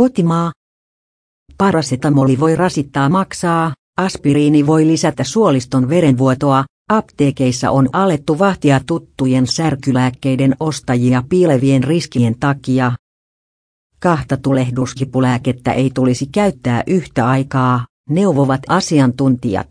Kotimaa. Parasetamoli voi rasittaa maksaa, aspiriini voi lisätä suoliston verenvuotoa, apteekeissa on alettu vahtia tuttujen särkylääkkeiden ostajia piilevien riskien takia. Kahta tulehduskipulääkettä ei tulisi käyttää yhtä aikaa, neuvovat asiantuntijat.